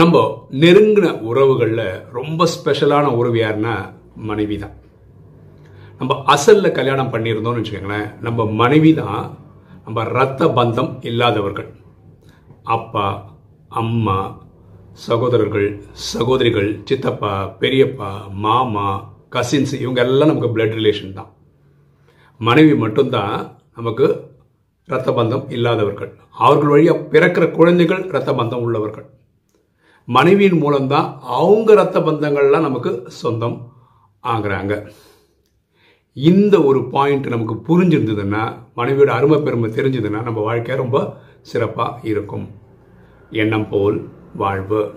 நம்ம நெருங்கின உறவுகளில் ரொம்ப ஸ்பெஷலான உறவு யாருன்னா மனைவி தான் நம்ம அசலில் கல்யாணம் பண்ணியிருந்தோம்னு வச்சுக்கோங்களேன் நம்ம மனைவி தான் நம்ம ரத்த பந்தம் இல்லாதவர்கள். அப்பா அம்மா சகோதரர்கள் சகோதரிகள் சித்தப்பா பெரியப்பா மாமா கசின்ஸ் இவங்க எல்லாம் நமக்கு பிளட் ரிலேஷன் தான். மனைவி மட்டும்தான் நமக்கு இரத்த பந்தம் இல்லாதவர்கள். அவர்கள் வழியாக பிறக்கிற குழந்தைகள் இரத்த பந்தம் உள்ளவர்கள். மனைவியின் மூலம்தான் அவங்க ரத்த பந்தங்கள்லாம் நமக்கு சொந்தம் ஆகிறாங்க. இந்த ஒரு பாயிண்ட் நமக்கு புரிஞ்சிருந்ததுன்னா மனைவியோட அருமை பெருமை தெரிஞ்சதுன்னா நம்ம வாழ்க்கை ரொம்ப சிறப்பாக இருக்கும். எண்ணம் போல் வாழ்வு.